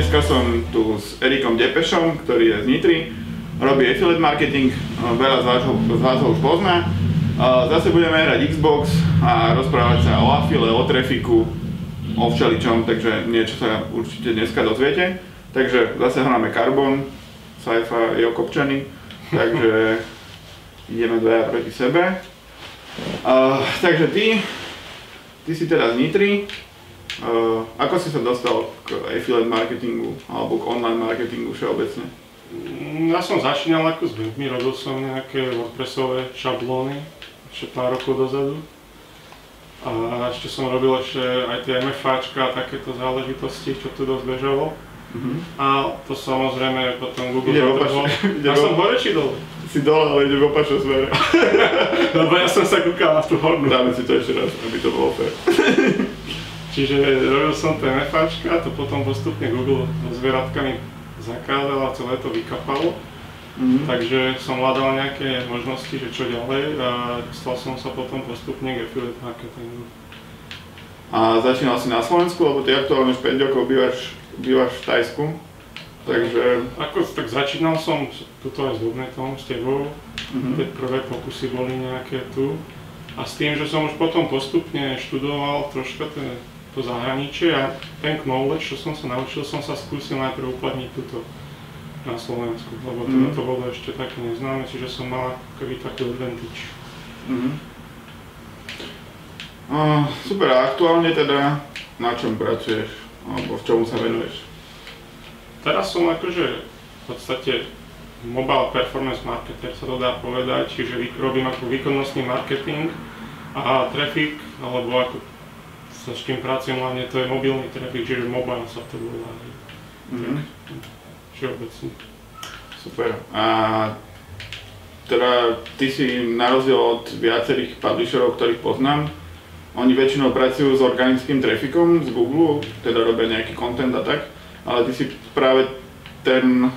dneska som tu s Erikom Depešom, ktorý je z Nitry, robí affiliate marketing, veľa z vás, z vás ho už pozná. Zase budeme hrať Xbox a rozprávať sa o afile, o trafiku, o všeličom, takže niečo sa určite dneska dozviete. Takže zase hráme Carbon, Saifa je okopčaný, takže ideme dvaja proti sebe. Uh, takže ty, ty si teda z Nitry, Uh, ako si sa dostal k affiliate marketingu alebo k online marketingu všeobecne? Mm, ja som začínal ako s webmi, robil som nejaké WordPressové šablóny ešte pár rokov dozadu. A ešte som robil ešte aj tie MFAčka a takéto záležitosti, čo tu dosť bežalo. Uh-huh. A to samozrejme potom Google ide zatrhol. Ja som hore či dole? Si dole, ale ide v opačnom smere. Lebo ja som sa kúkal na tú hornú. Dáme si to ešte raz, aby to bolo fér. Čiže robil som to MFAčka, to potom postupne Google so zvieratkami zakázal a celé to vykapalo. Mm-hmm. Takže som hľadal nejaké možnosti, že čo ďalej a stal som sa potom postupne k affiliate marketingu. A začínal si na Slovensku, lebo ty aktuálne už 5 rokov bývaš, bývaš v Tajsku. Takže... Ako, tak začínal som tuto aj s Dubnetom, s tebou. Mm-hmm. Tie prvé pokusy boli nejaké tu. A s tým, že som už potom postupne študoval troška ten to zahraničie a ten knowledge, čo som sa naučil, som sa skúsil najprv uplatniť tuto na Slovensku, lebo teda mm. to bolo ešte také neznáme, čiže som mal keby taký advantage. Mm. Uh, super, a aktuálne teda na čom pracuješ, alebo v čomu sa venuješ? Teraz som akože v podstate mobile performance marketer sa to dá povedať, čiže robím ako výkonnostný marketing a traffic, alebo ako sa s čím pracujem hlavne, to je mobilný trafik, čiže mobile sa to volá. Mm-hmm. Všeobecne. Super. A teda ty si na rozdiel od viacerých publisherov, ktorých poznám, oni väčšinou pracujú s organickým trafikom z Google, teda robia nejaký content a tak, ale ty si práve ten,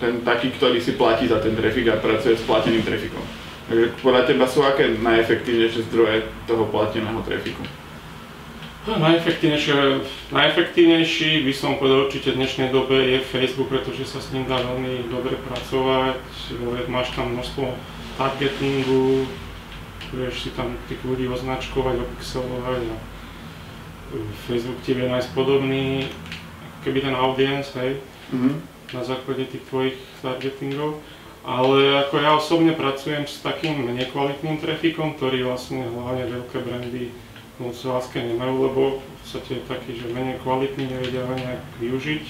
ten taký, ktorý si platí za ten trafik a pracuje s plateným trafikom. Takže podľa teba sú aké najefektívnejšie zdroje toho plateného trafiku? No, najefektívnejší by som povedal určite v dnešnej dobe je Facebook, pretože sa s ním dá veľmi dobre pracovať. Máš tam množstvo targetingu, vieš si tam tých ľudí označkovať, opixelovať a Facebook ti vie nájsť podobný, keby ten audience, hej, mm-hmm. na základe tých tvojich targetingov. Ale ako ja osobne pracujem s takým nekvalitným trafikom, ktorý vlastne hlavne veľké brandy moc láske nemajú, lebo v podstate je taký, že menej kvalitný, nevedia ho nejak využiť.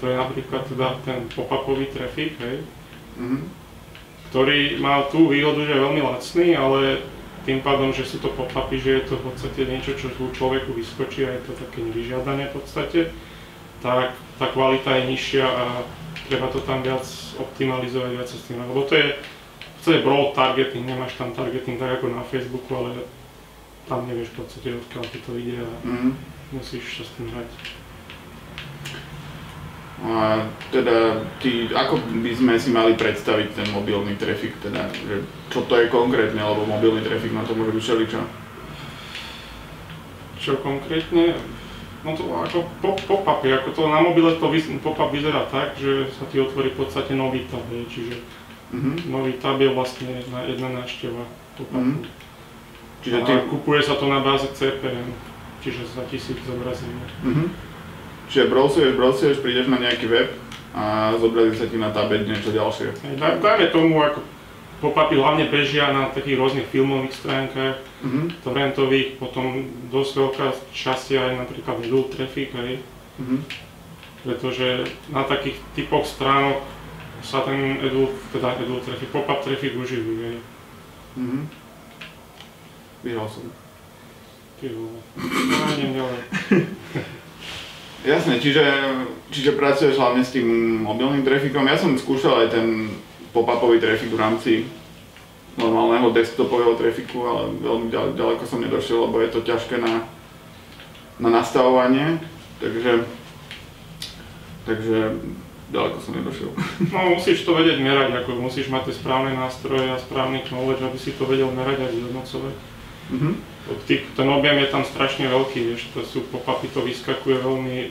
To je napríklad teda ten pop-upový trafik, hej, mm-hmm. ktorý má tú výhodu, že je veľmi lacný, ale tým pádom, že sú to pop-upy, že je to v podstate niečo, čo tu človeku vyskočí a je to také nevyžiadanie v podstate, tak tá kvalita je nižšia a treba to tam viac optimalizovať, viac s tým, lebo to je to je broad targeting, nemáš tam targeting tak ako na Facebooku, ale tam nevieš v podstate odkiaľ ti to ide a mm. musíš sa s tým hrať. A teda, ty, ako by sme si mali predstaviť ten mobilný trafik, teda, že čo to je konkrétne, alebo mobilný trafik na to môže byť všeličo? Čo konkrétne? No to ako pop-upy, ako to na mobile to pop-up vyzerá tak, že sa ti otvorí v podstate nový tab, čiže mm-hmm. nový tab je vlastne jedna, jedna návšteva pop-upu. Mm-hmm. Čiže ty... kupuje sa to na báze CPM, čiže za tisíc zobrazení. Mm-hmm. Čiže browsuješ, browsuješ, prídeš na nejaký web a zobrazí sa ti na tabe niečo ďalšie. Dajme tomu, ako pop-upy hlavne bežia na takých rôznych filmových stránkach, mm-hmm. torrentových, potom dosť veľká časť aj napríklad Edu Traffic, hej. Mm-hmm. Pretože na takých typoch stránok sa ten Edu, teda Edu Traffic, pop-up traffic uživuje. Mm-hmm. Vyhral som. Ty. No, Jasne, čiže, čiže pracuješ hlavne s tým mobilným trafikom. Ja som skúšal aj ten pop-upový trafik v rámci normálneho desktopového trafiku, ale veľmi ďaleko som nedošiel, lebo je to ťažké na, na nastavovanie, takže, takže ďaleko som nedošiel. No musíš to vedieť merať, ako musíš mať tie správne nástroje a správny knowledge, aby si to vedel merať a vyhodnocovať. Mm-hmm. Ten objem je tam strašne veľký, vieš, to sú pop-upy, to vyskakuje veľmi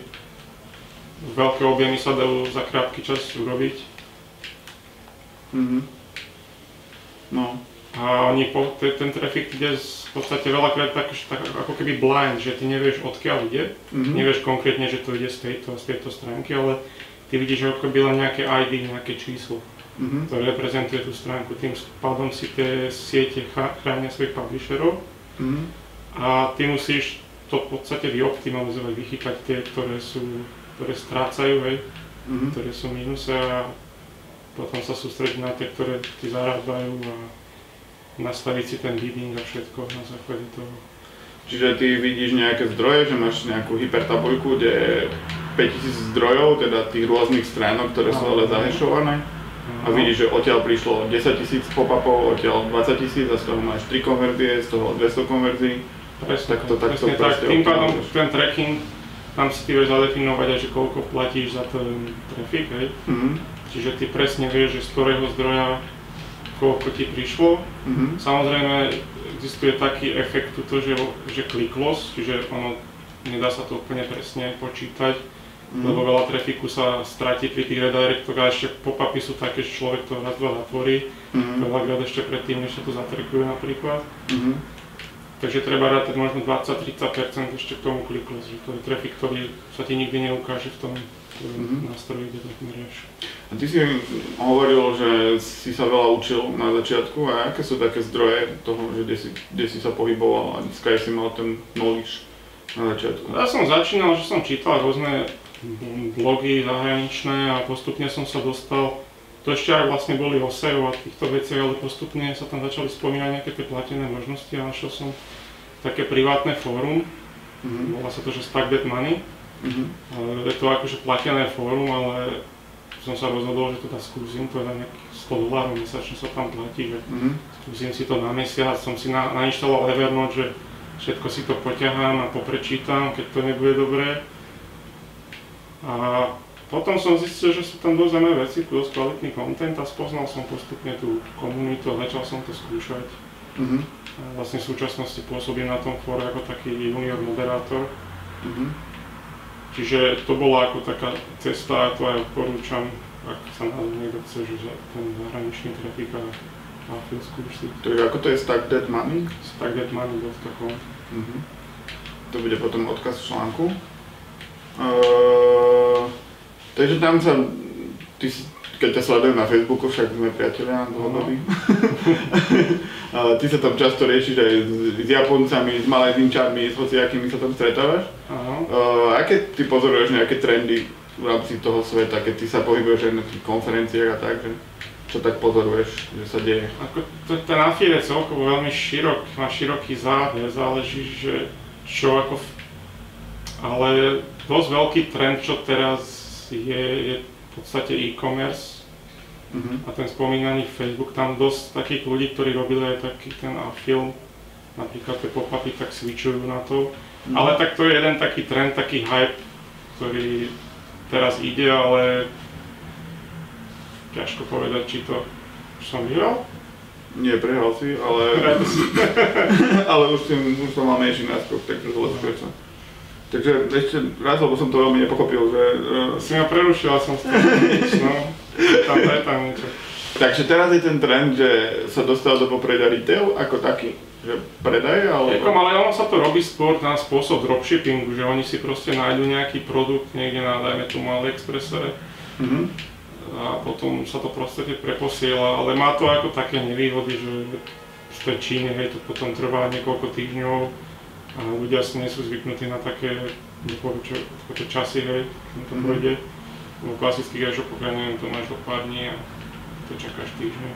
veľké objemy sa dajú za krátky čas urobiť. Mhm. No. A oni po, te, ten trafik ide z- v podstate veľakrát tak, tak ako keby blind, že ty nevieš odkiaľ ide, Mhm. nevieš konkrétne, že to ide z tejto, z tejto stránky, ale ty vidíš ako keby len nejaké ID, nejaké číslo, Mhm. ktoré reprezentuje tú stránku. Tým pádom si tie siete chránia svojich publisherov Mhm. a ty musíš to v podstate vyoptimalizovať, vychytať tie, ktoré sú, ktoré strácajú, hej, Mhm. ktoré sú v mínuse a potom sa sústrediť na tie, ktoré ti zarábajú a nastaviť si ten bidding a všetko na základe toho. Čiže ty vidíš nejaké zdroje, že máš nejakú hypertabuľku, kde je 5000 zdrojov, teda tých rôznych stránok, ktoré sú ale zahešované. A vidíš, že odtiaľ prišlo 10 tisíc pop-upov, odtiaľ 20 tisíc a z toho máš 3 konverzie, z toho 200 konverzií. Presne, takto- takto presne tak. Tým pádom ten tracking, tam si ty vieš zadefinovať aj, že koľko platíš za ten trafik, hej. Mhm. Čiže ty presne vieš, že z ktorého zdroja koľko ti prišlo. Mhm. Samozrejme, existuje taký efekt tuto, že, že kliklosť, čiže ono, nedá sa to úplne presne počítať, Mhm. lebo veľa trafiku sa stratí pri tých redirectoch a ešte pop-upy sú také, že človek to raz, dva zatvorí, Mhm. veľakrát ešte predtým, než sa to zatrkuje napríklad. Mhm. Takže treba rátať možno 20-30% ešte k tomu kliklosť, že to je trafik, ktorý sa ti nikdy neukáže v tom Mhm. nástroji, kde to merieš. A ty si hovoril, že si sa veľa učil na začiatku a aké sú také zdroje toho, že kde si, kde si sa pohyboval a skáď si mal ten knowledge na začiatku? Ja som začínal, že som čítal rôzne blogy zahraničné a postupne som sa dostal, to ešte aj vlastne boli o SEO a týchto veciach, ale postupne sa tam začali spomínať nejaké tie platené možnosti a našiel som také privátne fórum, Mhm. volá sa to, že Stack That Money. Mhm. Ale Je to akože platené fórum, ale som sa rozhodol, že teda skúsim, to je na nejakých 100 dolárov mesačne sa tam platí, že Mhm. skúsim si to na mesiac, som si na, nainštaloval Evernote, že všetko si to poťahám a poprečítam, keď to nebude dobré. A potom som zistil, že sú tam dosť zaujímavé veci, dosť kvalitný content a spoznal som postupne tú komunitu a začal som to skúšať. Mhm. A vlastne v súčasnosti pôsobím na tom fóre ako taký junior moderátor. Mhm. Čiže to bola ako taká cesta a to aj odporúčam, ak sa na niekto chce, že ten zahraničný trafik a a film skúsiť. Takže ako to je Stack That Money? Stackdeadmoney.com Mhm. To bude potom odkaz v článku. Uh, takže tam sa, ty keď ťa sledujem na Facebooku, však sme priatelia dlhodobí. Uh, ty sa tam často riešiš aj s, s Japoncami, s Malajzínčanmi, s hociakými sa tam stretávaš. Áno. Uh, aké ty pozoruješ nejaké trendy v rámci toho sveta, keď ty sa pohybuješ aj na tých konferenciách a tak, že čo tak pozoruješ, že sa deje? Ako to, ten AFIR je celkovo veľmi širok, má široký záber, záleží, že čo ako... v- Ale dosť veľký trend, čo teraz je, je v podstate e-commerce Mhm. a ten spomínaný Facebook, tam dosť takých ľudí, ktorí robili aj taký ten film, napríklad tie pop-upy, tak switchujú na to. Mhm. Ale tak to je jeden taký trend, taký hype, ktorý teraz ide, ale ťažko povedať, či to som vyhral. Nie, prehral si, ale, ale už, si, už som mal menší náskok, takže zlepšuje sa. Takže ešte raz, lebo som to veľmi nepochopil, že... Uh, Si ma prerušila som tým nič, no. Tam, je tam niečo. takže teraz je ten trend, že sa dostal do popredia retail ako taký, že predaj, alebo... Ekom, ale ono sa to robí skôr na spôsob dropshippingu, že oni si proste nájdu nejaký produkt niekde na, dajme tomu AliExpresse Mhm. a potom sa to proste preposiela, ale má to ako také nevýhody, že v tej Číne hej, to potom trvá niekoľko týždňov ľudia si nie sú zvyknutí na také doporučujú také časy, hej, kým to Mhm. pôjde. V klasických e-shopoch, ja neviem, to máš do pár dní a to čakáš týždne.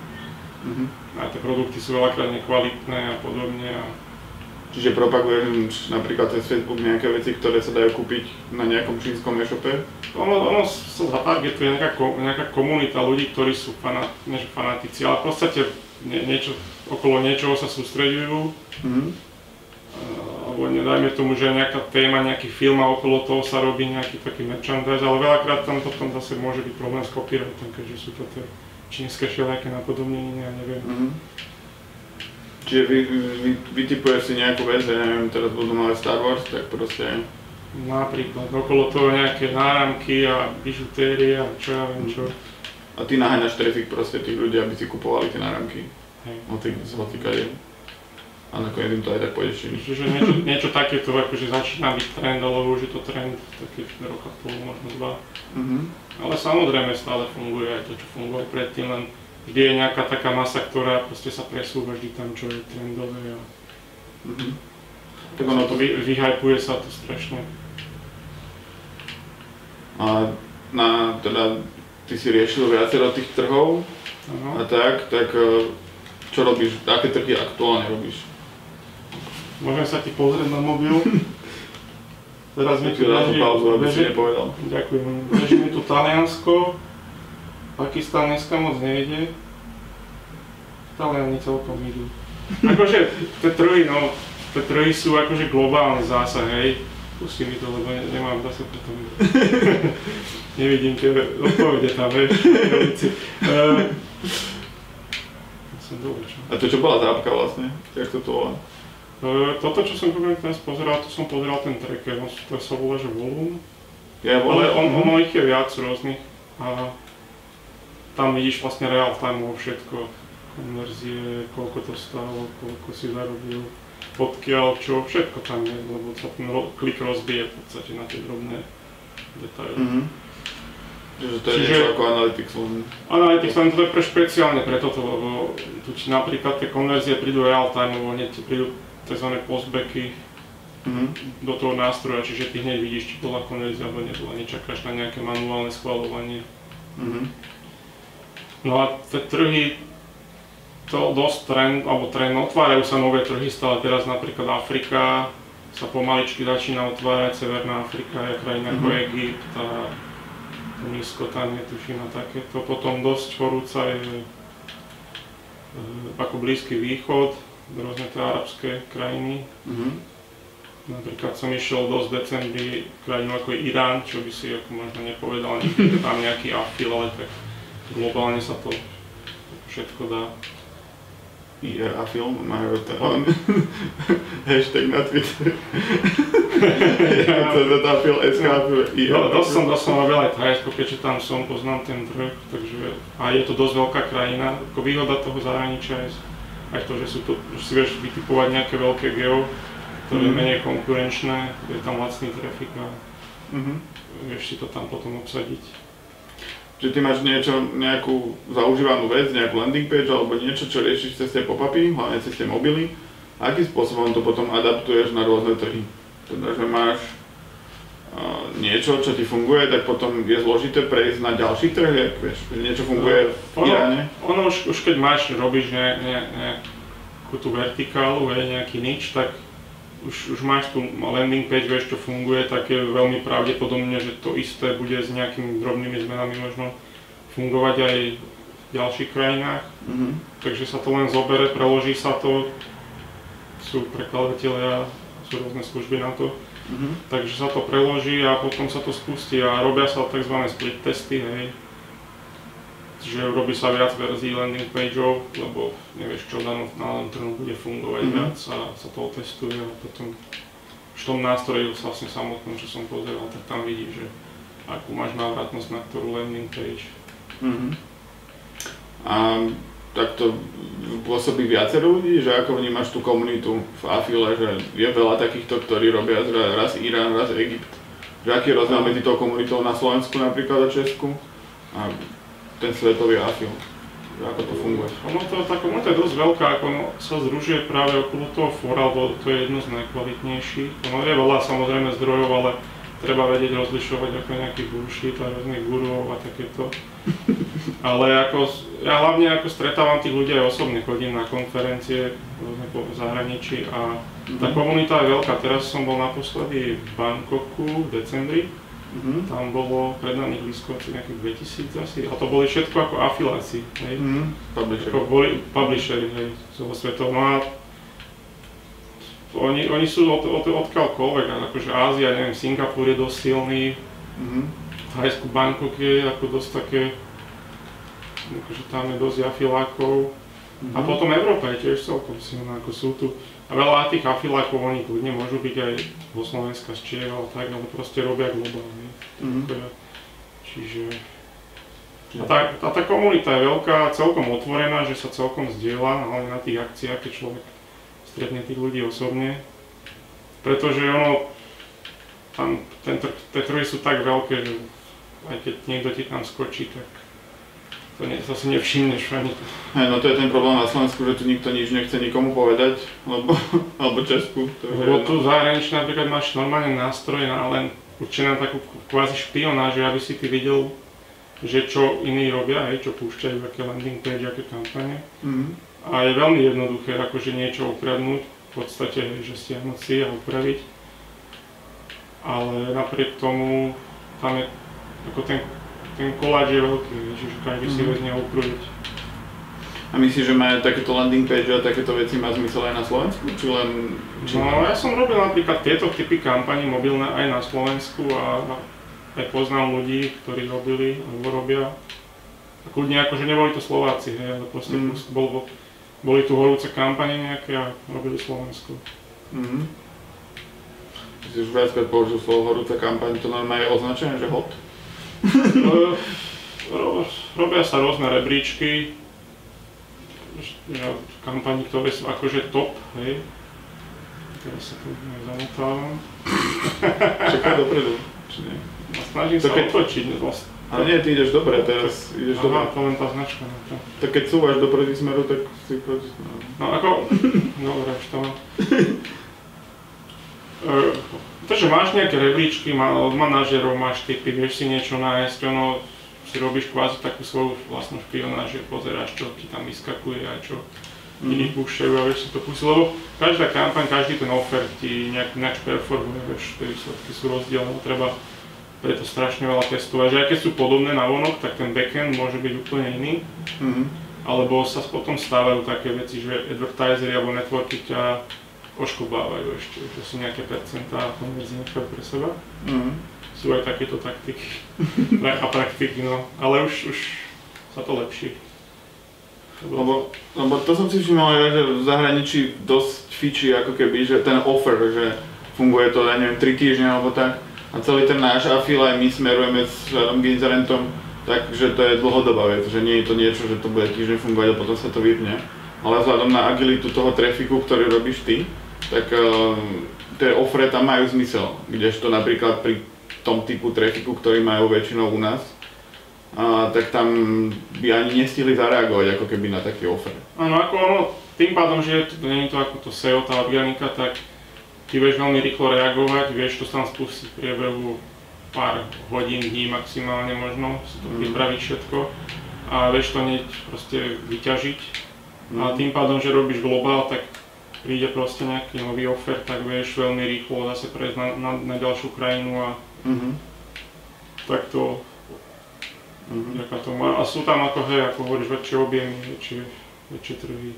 Mhm. A tie produkty sú veľakrát nekvalitné a podobne a Čiže propaguješ napríklad cez Facebook nejaké veci, ktoré sa dajú kúpiť na nejakom čínskom e-shope? Ono, ono sa zatargetuje nejaká, nejaká komunita ľudí, ktorí sú fanat, fanatici, ale v podstate nie, niečo, okolo niečoho sa sústreďujú. Mhm. Alebo nedajme tomu, že nejaká téma, nejaký film a okolo toho sa robí nejaký taký merchandise, ale veľakrát tam potom zase môže byť problém s copyrightom, keďže sú to tie čínske všelijaké napodobneniny, ja neviem. Mhm. Čiže vy, vy, vytipuješ si nejakú vec, ja neviem, teraz budú nové Star Wars, tak proste napríklad okolo toho nejaké náramky a bižutérie a čo ja viem čo. A ty naháňaš trafik proste tých ľudí, aby si kupovali tie náramky. Hej. Hoci, hoci kade. A nakoniec im to aj tak pôjde činiť. Čiže niečo, niečo takéto akože začína byť trend, ale už je to trend taký roka pol, možno dva. Mhm. Ale samozrejme stále funguje aj to, čo fungovalo predtým, len vždy je nejaká taká masa, ktorá proste sa presúva vždy tam, čo je trendové a Mhm. tak ono to vy, vyhypuje sa to strašne. A na, teda, ty si riešil viacero tých trhov Áno. a tak, tak e, čo robíš, aké trhy aktuálne robíš? Môžem sa ti pozrieť na mobil. Teraz mi tu beží, pauzu, aby si beží, nepovedal. ďakujem, beží mi tu Taliansko, Pakistan dneska moc nejde, Taliani celkom idú. Akože tie trhy, no, tie trhy sú akože globálny zásah, hej. Pusti mi to, lebo ne, nemám zase pre to. Nevidím tie odpovede tam, vieš. Uh? A to čo bola zápka vlastne? Jak to to volá? E, Toto, čo som konkrétne teraz pozeral, to som pozeral ten tracker, no, to sa volá, že Volume, Ja ale on, Mhm. ono ich je viac rôznych a tam vidíš vlastne real time všetko, konverzie, koľko to stálo, koľko si zarobil, odkiaľ, čo, všetko tam je, lebo sa ten ro- klik rozbije v podstate na tie drobné detaily. Mhm. Čiže to je Čiže- niečo ako Analytics len. Analytics len to je pre špeciálne pre toto, lebo tu ti napríklad tie konverzie prídu real time, hneď ti prídu tzv. postbacky, Mhm. do toho nástroja, čiže ty hneď vidíš, či bola konverzia alebo nebola, nečakáš na nejaké manuálne schvalovanie. Mhm. No a tie trhy, to dosť trend, alebo trend, otvárajú sa nové trhy stále, teraz napríklad Afrika sa pomaličky začína otvárať, Severná Afrika je krajina ako Mhm. Egypt a Tunisko tam je, tuším a takéto. Potom dosť horúca je e, ako Blízky východ, rôzne tie arabské krajiny, Mhm. Napríklad som išiel dosť decembri krajinu ako je Irán, čo by si ako možno nepovedal, nikdy tam nejaký afil, ale tak globálne sa to všetko dá. IR a film majú ten hashtag na Twitter. to tá film SK IR. No, dosť som, dosť som robil aj Thajsko, keďže tam som, poznám ten trh, takže a je to dosť veľká krajina. Ako výhoda toho zahraničia je aj to, že, sú to, že si vieš vytipovať nejaké veľké geo, ktoré je Mhm. menej konkurenčné, je tam lacný trafik a Mhm. vieš si to tam potom obsadiť. Že ty máš niečo, nejakú zaužívanú vec, nejakú landing page alebo niečo, čo riešiš cez tie pop-upy, hlavne cez tie mobily. A akým spôsobom to potom adaptuješ na rôzne trhy? Teda, že máš niečo, čo ti funguje, tak potom je zložité prejsť na ďalší trh, jak vieš, že niečo funguje v Ono- Iráne. Ono už, už keď máš, robíš ne, ne, nejakú tú vertikálu, hej, nejaký nič, tak už, už máš tu landing page, vieš, čo funguje, tak je veľmi pravdepodobne, že to isté bude s nejakými drobnými zmenami možno fungovať aj v ďalších krajinách. Mhm. Takže sa to len zobere, preloží sa to, sú prekladatelia, rôzne služby na to, Mhm. takže sa to preloží a potom sa to spustí a robia sa tzv. split testy, hej. Čiže robí sa viac verzií landing pageov, lebo nevieš čo na danom trhu bude fungovať Mhm. viac a sa to otestuje a potom v tom nástroji vlastne samotnom, čo som pozeral, tak tam vidíš, že akú máš návratnosť na ktorú landing page. Mhm. A takto pôsobí viacero ľudí, že ako vnímaš tú komunitu v Afile, že je veľa takýchto, ktorí robia raz Irán, raz Egypt. Že aký je rozdiel medzi tou komunitou na Slovensku napríklad a Česku a ten svetový Afil, že ako to funguje. Ono to, tá komunita je dosť veľká, ako ono sa združuje práve okolo toho fóra, lebo to je jedno z najkvalitnejších. Ono je veľa samozrejme zdrojov, ale treba vedieť rozlišovať ako nejaký bullshit a rôznych guruov a takéto. Ale ako, ja hlavne ako stretávam tých ľudí aj osobne, chodím na konferencie rôzne po zahraničí a tá Mhm. komunita je veľká. Teraz som bol naposledy v Bangkoku v decembri, Mhm. tam bolo predaných lístkov asi nejakých 2000 asi, a to boli všetko ako afiláci, hej. Mhm. Publisher. Ako boli publishery, hej, celosvetov. No a oni, oni sú od, od, odkiaľkoľvek, akože Ázia, neviem, Singapur je dosť silný, Mhm. Thajsku, Bangkok je ako dosť také, akože tam je dosť afilákov. A potom Európa je tiež celkom silná, ako sú tu. A veľa tých afilákov, oni kľudne môžu byť aj vo Slovenska z Čiech, ale tak, ale proste robia globálne. Mhm. Čiže... A tá, a tá komunita je veľká, celkom otvorená, že sa celkom zdieľa, ale na tých akciách, keď človek stretne tých ľudí osobne. Pretože ono, tam, ten, tie trhy sú tak veľké, že aj keď niekto ti tam skočí, tak to, nie, to si nevšimneš ani. Hej, no to je ten problém na Slovensku, že tu nikto nič nechce nikomu povedať, lebo, alebo Česku. To je Lebo tu zahraničí napríklad máš normálne nástroj na len určené na takú kvázi špionáž, že aby si ty videl, že čo iní robia, hej, čo púšťajú, aké landing page, aké kampane. Mhm. A je veľmi jednoduché akože niečo ukradnúť, v podstate, hej, že stiahnuť si a upraviť. Ale napriek tomu tam je, ako ten, ten koláč je veľký, že každý si Mhm. vezme upraviť. A myslíš, že má takéto landing page a takéto veci má zmysel aj na Slovensku? Či len... Či No ja som robil napríklad tieto typy kampaní mobilné aj na Slovensku a aj poznám ľudí, ktorí robili alebo robia. A kľudne akože neboli to Slováci, hej, ale proste Mm. mm. bol, bol, boli tu horúce kampane nejaké a robili Slovensku. Mhm. Ty si už viackrát použil slovo horúca kampaň, to normálne je označené, že hot? Ro- robia sa rôzne rebríčky, že kampani, ktoré sú akože top, hej. Teraz sa tu zamotávam. Čakaj dopredu? A snažím To sa keď- otočiť vlastne. Ale nie, ty ideš dobre teraz, ideš dobre. Aha, to len tá značka na to. Tak keď súvaš do proti smeru, tak si proti. No ako, dobre, už to mám. E, To, že máš nejaké rebríčky, má, od manažerov máš typy, vieš si niečo nájsť, ono si robíš kvázi takú svoju vlastnú špionáž, že pozeráš, čo ti tam vyskakuje a čo iní púšťajú a vieš si to pustiť, lebo každá kampaň, každý ten offer ti nejak ináč performuje, vieš, tie výsledky sú rozdielne, treba preto strašne veľa testovať, že aj keď sú podobné na vonok, tak ten backend môže byť úplne iný. Mhm. Alebo sa potom stávajú také veci, že advertisery alebo networky ťa oškubávajú ešte, že si nejaké percentá konverzie nechajú pre seba. Mhm. Sú aj takéto taktiky a praktiky, no. Ale už, už sa to lepší. Lebo, lebo to som si všimol, ja, že v zahraničí dosť fičí ako keby, že ten offer, že funguje to, ja neviem, 3 týždne alebo tak. A celý ten náš afil aj my smerujeme s Radom Ginzerentom tak, že to je dlhodobá vec, že nie je to niečo, že to bude týždeň fungovať a potom sa to vypne. Ale vzhľadom na agilitu toho trafiku, ktorý robíš ty, tak uh, tie ofre tam majú zmysel. Kdežto napríklad pri tom typu trafiku, ktorý majú väčšinou u nás, a, tak tam by ani nestihli zareagovať ako keby na taký offer. Áno, ako ono, tým pádom, že to, nie je to ako to SEO, tá organika, tak ty vieš veľmi rýchlo reagovať, vieš to tam spustiť v priebehu pár hodín, dní maximálne možno, si to Mhm. pripraviť všetko a vieš to hneď proste vyťažiť. A Mhm. tým pádom, že robíš globál, tak príde proste nejaký nový offer, tak vieš veľmi rýchlo zase prejsť na, na, na ďalšiu krajinu a Mhm. tak to Mhm. vďaka tomu. A sú tam ako, hej, ako hovoríš, väčšie objemy, väčšie, väčšie trhy.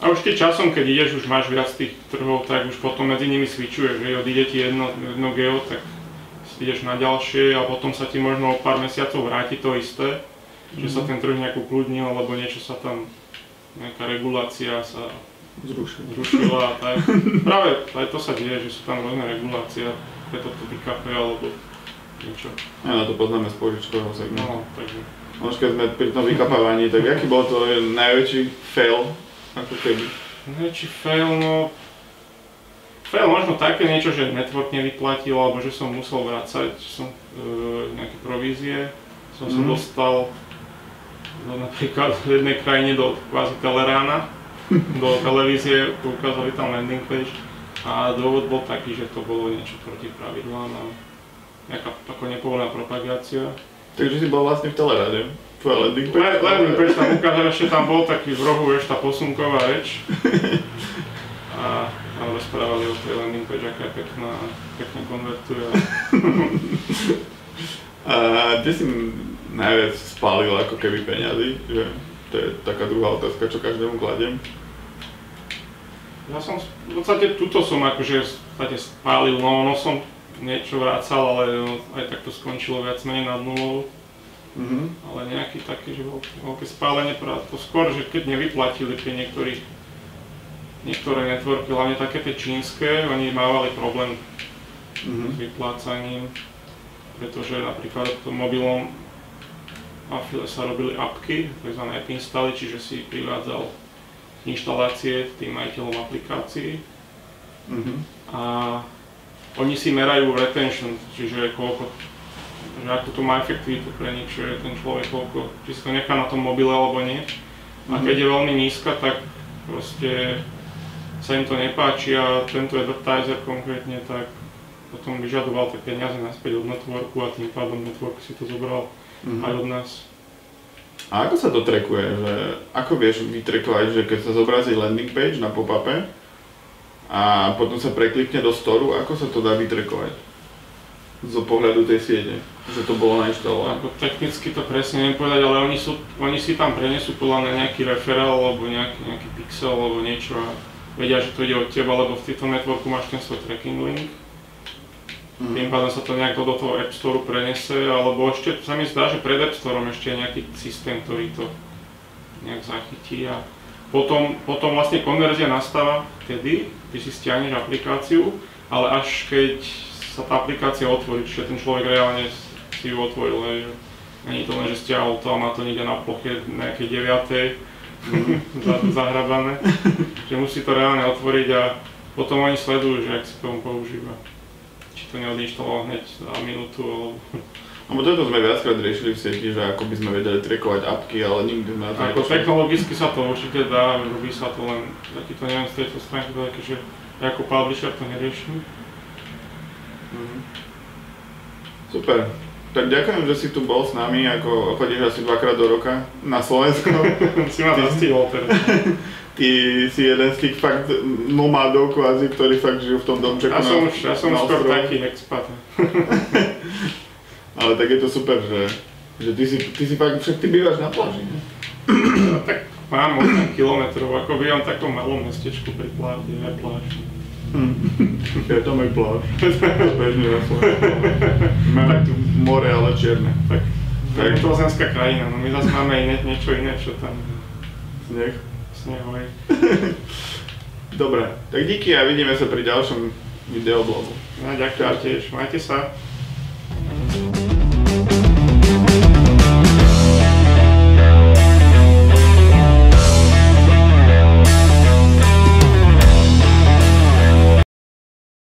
A už keď časom, keď ideš, už máš viac tých trhov, tak už potom medzi nimi switchuješ, že odíde ti jedno, jedno geo, tak ideš na ďalšie a potom sa ti možno o pár mesiacov vráti to isté, že sa ten trh nejak ukludnil, alebo niečo sa tam, nejaká regulácia sa Zrušil. zrušila tak. Práve aj to sa deje, že sú tam rôzne regulácie, preto to DKP alebo niečo. Ja na to poznáme z požičkového segmentu. No, takže No, už keď sme pri tom vykapávaní, tak aký bol to najväčší fail, ako keby? Najväčší fail, no... Fail možno také niečo, že network nevyplatil, alebo že som musel vrácať som, e, nejaké provízie. Som sa Mhm. dostal no, napríklad v jednej krajine do kvázi Telerána, do televízie, ukázali tam landing page a dôvod bol taký, že to bolo niečo proti pravidlám a nejaká ako nepovolená propagácia. Takže si bol vlastne v Telerade. Tvoja landing Le- page. Landing page tam ukázal, ešte tam bol taký v rohu, vieš, tá posunková reč. A tam rozprávali o tej landing page, aká je pekná, pekne konvertuje. A kde si najviac spálil ako keby peňazí? Že to je taká druhá otázka, čo každému kladiem. Ja som, v podstate tuto som akože v podstate spálil, no ono som niečo vracal, ale no, aj tak to skončilo viac menej nad nulou. Mhm. ale nejaký taký, že veľké, veľké spálenie. To skôr, že keď nevyplatili tie niektorí, niektoré networky, hlavne také tie čínske, oni mávali problém s Mhm. vyplácaním, pretože napríklad v tom mobilom Affile sa robili apky, tzv. app instaly, čiže si privádzal inštalácie tým majiteľom aplikácií Mhm. a oni si merajú retention, čiže koľko, že ako to má efektivitu pre nich, že ten človek koľko, či si to nechá na tom mobile alebo nie. A Mhm. keď je veľmi nízka, tak proste sa im to nepáči a tento advertiser konkrétne tak potom vyžadoval tie peniaze naspäť od networku a tým pádom network si to zobral Mhm. aj od nás. A ako sa to trekuje? Že, ako vieš vytrekovať, že keď sa zobrazí landing page na pop-upe a potom sa preklikne do storu, ako sa to dá vytrekovať? Zo pohľadu tej siete, že to bolo nainštalované. Ako technicky to presne neviem povedať, ale oni, sú, oni si tam prenesú podľa mňa nejaký referál alebo nejaký, nejaký pixel alebo niečo a vedia, že to ide od teba, lebo v týchto networku máš ten svoj tracking link. Mhm. Tým pádom sa to nejak do toho App Store prenese, alebo ešte sa mi zdá, že pred App Storeom ešte je nejaký systém, ktorý to nejak zachytí a potom, potom vlastne konverzia nastáva vtedy, ty si stiahneš aplikáciu, ale až keď sa tá aplikácia otvorí, čiže ten človek reálne si ju otvoril, hej, že není to len, že stiahol to a má to niekde na ploche nejakej 9. za- zahrabané, že musí to reálne otvoriť a potom oni sledujú, že ak si to on používa. Či to neodinštaloval hneď za minútu, alebo... Lebo toto sme viackrát riešili v sieti, že ako by sme vedeli trekovať apky, ale nikdy sme na to Ako nepošli. technologicky sa to určite dá, robí sa to len, taký to neviem z tejto stránky, také, že ja ako publisher to neriešim. Mhm. Super. Tak ďakujem, že si tu bol s nami, ako chodíš asi dvakrát do roka na Slovensko. si ma zastihol teraz. Ty si jeden z tých fakt nomádov kvázi, ktorí fakt žijú v tom domčeku Ja na, som už, ja som na už skôr taký expat. Ale tak je to super, že, že ty, si, ty si fakt, však ty bývaš na pláži. ne? Tak mám 8 kilometrov, ako bývam v takom malom mestečku pri pláži, aj pláž. Je tam aj pláž. Bežne na Slovensku. Máme tu more, ale čierne. Tak, Tak. je to zemská krajina, no my zase máme iné, niečo iné, čo tam Sneh. Snehuje. Dobre, tak díky a vidíme sa pri ďalšom videoblogu. No ďakujem tiež, majte sa.